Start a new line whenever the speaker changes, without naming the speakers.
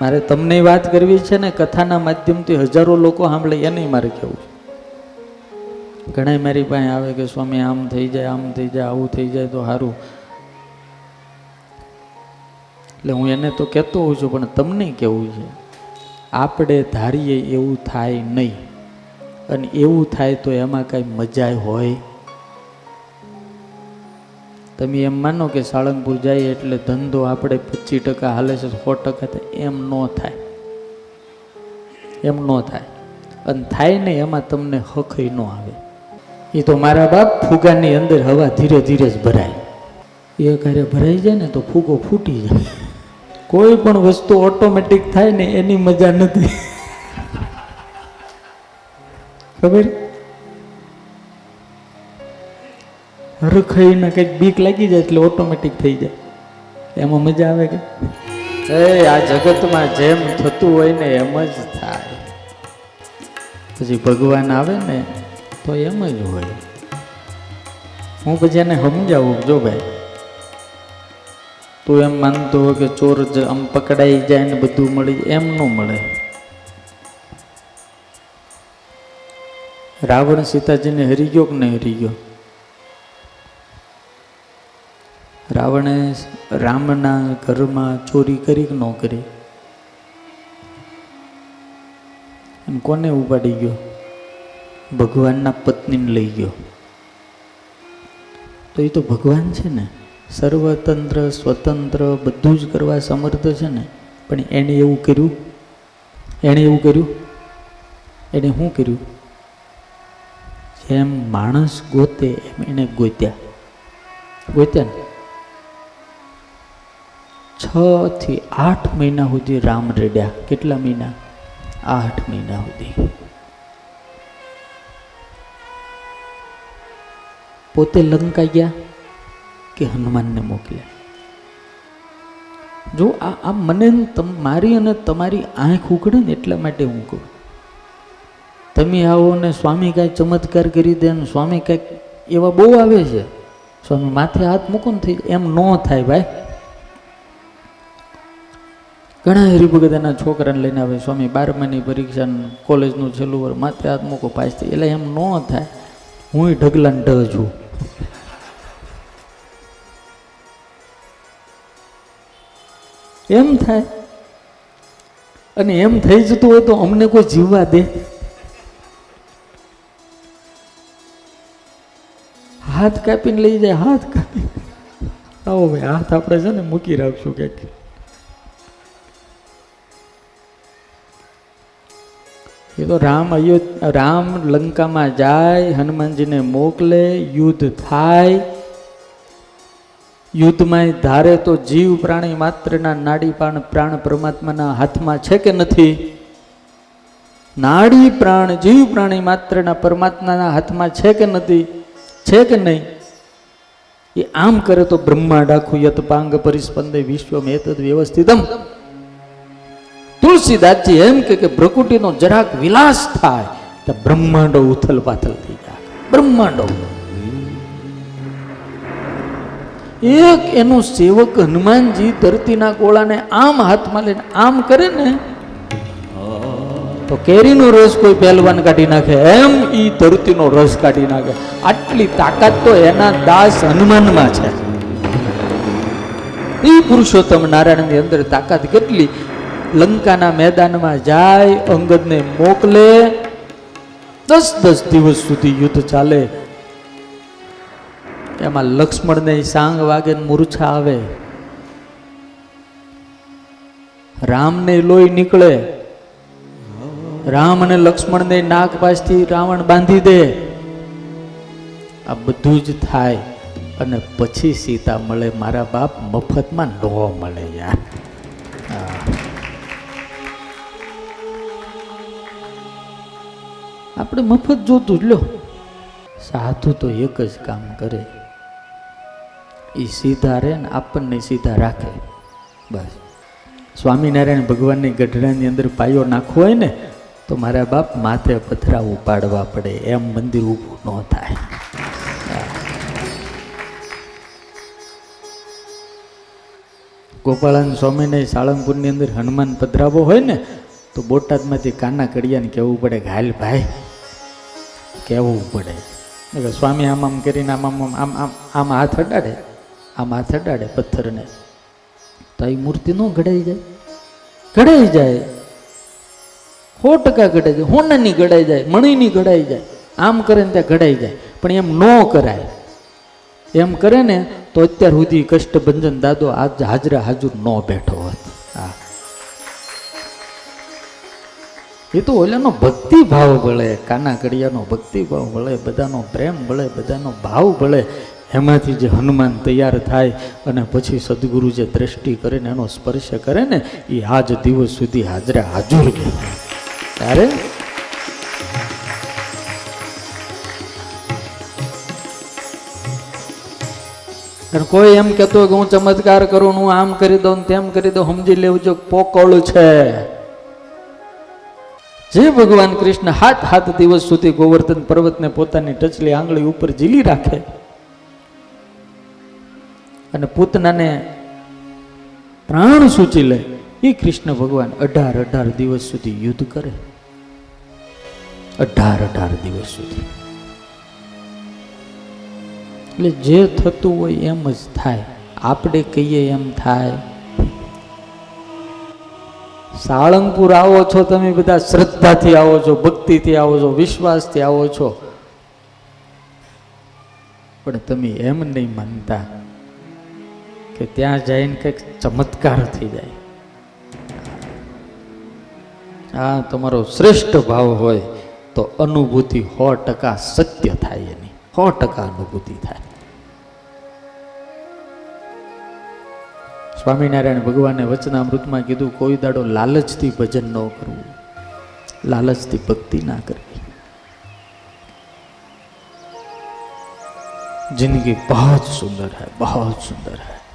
મારે તમને વાત કરવી છે ને, કથાના માધ્યમથી હજારો લોકો સાંભળે, એને મારે કહેવું છે. ઘણા મારી પાસે આવે કે, સ્વામી, આમ થઈ જાય, આમ થઈ જાય, આવું થઈ જાય તો સારું એટલે હું એને તો કહેતો હોઉં છું, પણ તમને કેવું છે, આપણે ધારીએ એવું થાય નહીં. અને એવું થાય તો એમાં કાંઈ મજા હોય તમે એમ માનો કે સાળંગપુર જાય એટલે ધંધો આપણે પચીસ ટકા હાલે છે, સો ટકા થાય એમ ન થાય. એમ ન થાય. અને થાય ને એમાં તમને હખઈ ન આવે. એ તો મારા બાપ ફુગાની અંદર હવા ધીરે ધીરે જ ભરાય. એ ઘરે ભરાઈ જાય ને તો ફૂગો ફૂટી જાય. કોઈ પણ વસ્તુ ઓટોમેટિક થાય ને એની મજા નથી. ખબર? હરખાઈને કંઈક બીક લાગી જાય એટલે ઓટોમેટિક થઈ જાય. એમાં મજા આવે કે? એ, આ જગતમાં જેમ થતું હોય ને એમ જ થાય. પછી ભગવાન આવે ને, તો એમ જ હોય. હું પછી એને સમજાવું, જો ભાઈ. તું એમ માનતો હોય કે ચોર આમ પકડાઈ જાય ને બધું મળી એમ ન મળે. રાવણ સીતાજીને હરી ગયો કે નહીં હરી ગયો? રાવણે રામના ઘરમાં ચોરી કરી કે ન કરી? અને કોને ઉપાડી ગયો? ભગવાનના પત્નીને લઈ ગયો. તો એ તો ભગવાન છે ને. સર્વતંત્ર, સ્વતંત્ર, બધું જ કરવા સમર્થ છે ને. પણ એણે એવું કર્યું? એણે એવું કર્યું? એણે શું કર્યું? જેમ માણસ ગોતે એમ એણે ગોત્યા. ગોત્યા ને? છ થી આઠ મહિના સુધી રામ રેડ્યા. કેટલા મહિના? આઠ મહિના સુધી. પોતે લંકા ગયા કે હનુમાનને મોકલ્યા જો આ આ મને મારી અને તમારી આંખ ઉઘડે ને એટલા માટે હું કહું. તમે આવો ને સ્વામી કાંઈ ચમત્કાર કરી દે ને સ્વામી કાંઈક એવા બહુ આવે છે. સ્વામી માથે હાથ મૂકો ને થઈ એમ ન થાય ભાઈ. ઘણા હરિભગતના છોકરાને લઈને આવે સ્વામી બારમાની પરીક્ષા કોલેજનું છેલ્લું વર માથે હાથ મૂકો, પાસ થઈ એટલે એમ ન થાય. હું ઢગલાને ઢ છું. એમ થાય. અને એમ થઈ જતું હોય તો અમને કોઈ જીવવા દે. હાથ કાપીને લઈ જાય, હાથ કાપી આવો ભાઈ, હાથ આપણે છે ને મૂકી રાખશું ક્યાંક. એ તો રામ અયોધ્યા રામ લંકામાં જાય, હનુમાનજીને મોકલે, યુદ્ધ થાય. યુદ્ધમાં ધારે તો જીવ પ્રાણી માત્રના નાડી પ્રાણ પ્રાણ પરમાત્માના હાથમાં છે કે નથી? નાડી પ્રાણ, જીવ પ્રાણી માત્રના પરમાત્માના હાથમાં છે કે નથી? છે કે નહીં? એ આમ કરે તો બ્રહ્માંડ આખું યત પાંગ પરિસ્પંદે વિશ્વમ એતદ વ્યવસ્થિતમ. તુલસીદાસજી એમ કે પ્રકૃતિનો જરાક વિલાસ થાય તો બ્રહ્માંડો ઉથલ પાથલ થઈ જાય. બ્રહ્માંડો. એક એનો સેવક હનુમાનજી ધરતીના ગોળાને આમ હાથમાં લઈને આમ કરે ને, તો કેરીનો રસ કોઈ પહેલવાન કાઢી નાખે. એમ એ ધરતીનો રસ કાઢી નાખે. આટલી તાકાત તો એના દાસ હનુમાનમાં છે. એ પુરુષોત્તમ નારાયણની અંદર તાકાત કેટલી? લંકાના મેદાનમાં જાય, અંગદને મોકલે. દસ દસ દિવસ સુધી યુદ્ધ ચાલે. એમાં લક્ષ્મણને સાંગ વાગે મૂર્છા આવે. રામને લોહી નીકળે. રામ અને લક્ષ્મણને નાક પાસથી રાવણ બાંધી દે. આ બધું જ થાય અને પછી સીતા મળે. મારા બાપ મફતમાં ન મળે યાર. આપણે મફત જોતું જ લ્યો. સાધુ તો એક જ કામ કરે. એ સીધા રહે ને આપણને સીધા રાખે. બસ. સ્વામિનારાયણ ભગવાનની ગઢડાની અંદર પાયો નાખવો હોય ને, તો મારા બાપ માથે પથરા ઉપાડવા પડે. એમ મંદિર ઊભું ન થાય. ગોપાળાન સ્વામીને સાળંગપુરની અંદર હનુમાન પધરાવો હોય ને, તો બોટાદમાંથી કાના કડિયાને કહેવું પડે કે ભાઈ કહેવું પડે. એટલે સ્વામી આમ આમ કરીને આમ આમ આમ આમ આમ હાથ અડાડે. આમ હાથ અડાડે પથ્થરને. તો એ મૂર્તિ ન ઘડાઈ જાય. ઘડાઈ જાય. સો ટકા ઘડાઈ જાય. હોનાની ઘડાઈ જાય. મણીની ઘડાઈ જાય. આમ કરે ને ત્યાં ઘડાઈ જાય. પણ એમ ન કરાય. એમ કરે ને તો અત્યાર સુધી કષ્ટભંજન દાદો આજ હાજરા હાજર ન બેઠો હોત. એ તો ઓલાનો ભક્તિ ભાવ ભળે કાના કડિયાનો ભક્તિ ભાવ ભળે, બધાનો પ્રેમ ભળે, બધાનો ભાવ ભળે. એમાંથી જે હનુમાન તૈયાર થાય અને પછી સદગુરુ જે દ્રષ્ટિ કરે ને એનો સ્પર્શ કરે ને, એ આજ દિવસ સુધી હાજરે હાજર કહેવાય ત્યારે અને કોઈ એમ કહેતો કે હું ચમત્કાર કરું હું આમ કરી દઉં તેમ કરી દઉં, સમજી લેવું જો પોકળ છે. જે ભગવાન કૃષ્ણ હાથ હાથ દિવસ સુધી ગોવર્ધન પર્વતને પોતાની ટચલી આંગળી ઉપર ઝીલી રાખે અને પૂતનાને પ્રાણ સૂચી લે એ કૃષ્ણ ભગવાન અઢાર અઢાર દિવસ સુધી યુદ્ધ કરે. અઢાર અઢાર દિવસ સુધી. એટલે જે થતું હોય એમ જ થાય. આપણે કહીએ એમ થાય. સાળંગપુર આવો છો તમે બધા, શ્રદ્ધાથી આવો છો, ભક્તિથી આવો છો, વિશ્વાસથી આવો છો. પણ તમે એમ નહીં માનતા કે ત્યાં જઈને કંઈક ચમત્કાર થઈ જાય. આ તમારો શ્રેષ્ઠ ભાવ હોય તો અનુભૂતિ સો ટકા સત્ય થાય એની, સો ટકા અનુભૂતિ થાય. સ્વામિનારાયણ ભગવાને વચનામૃતમાં કીધું, કોઈ દાડો લાલચથી ભજન ન કરવું. લાલચથી ભક્તિ ના કરવી. જિંદગી બહુ સુંદર હૈ, બહુ સુંદર હૈ.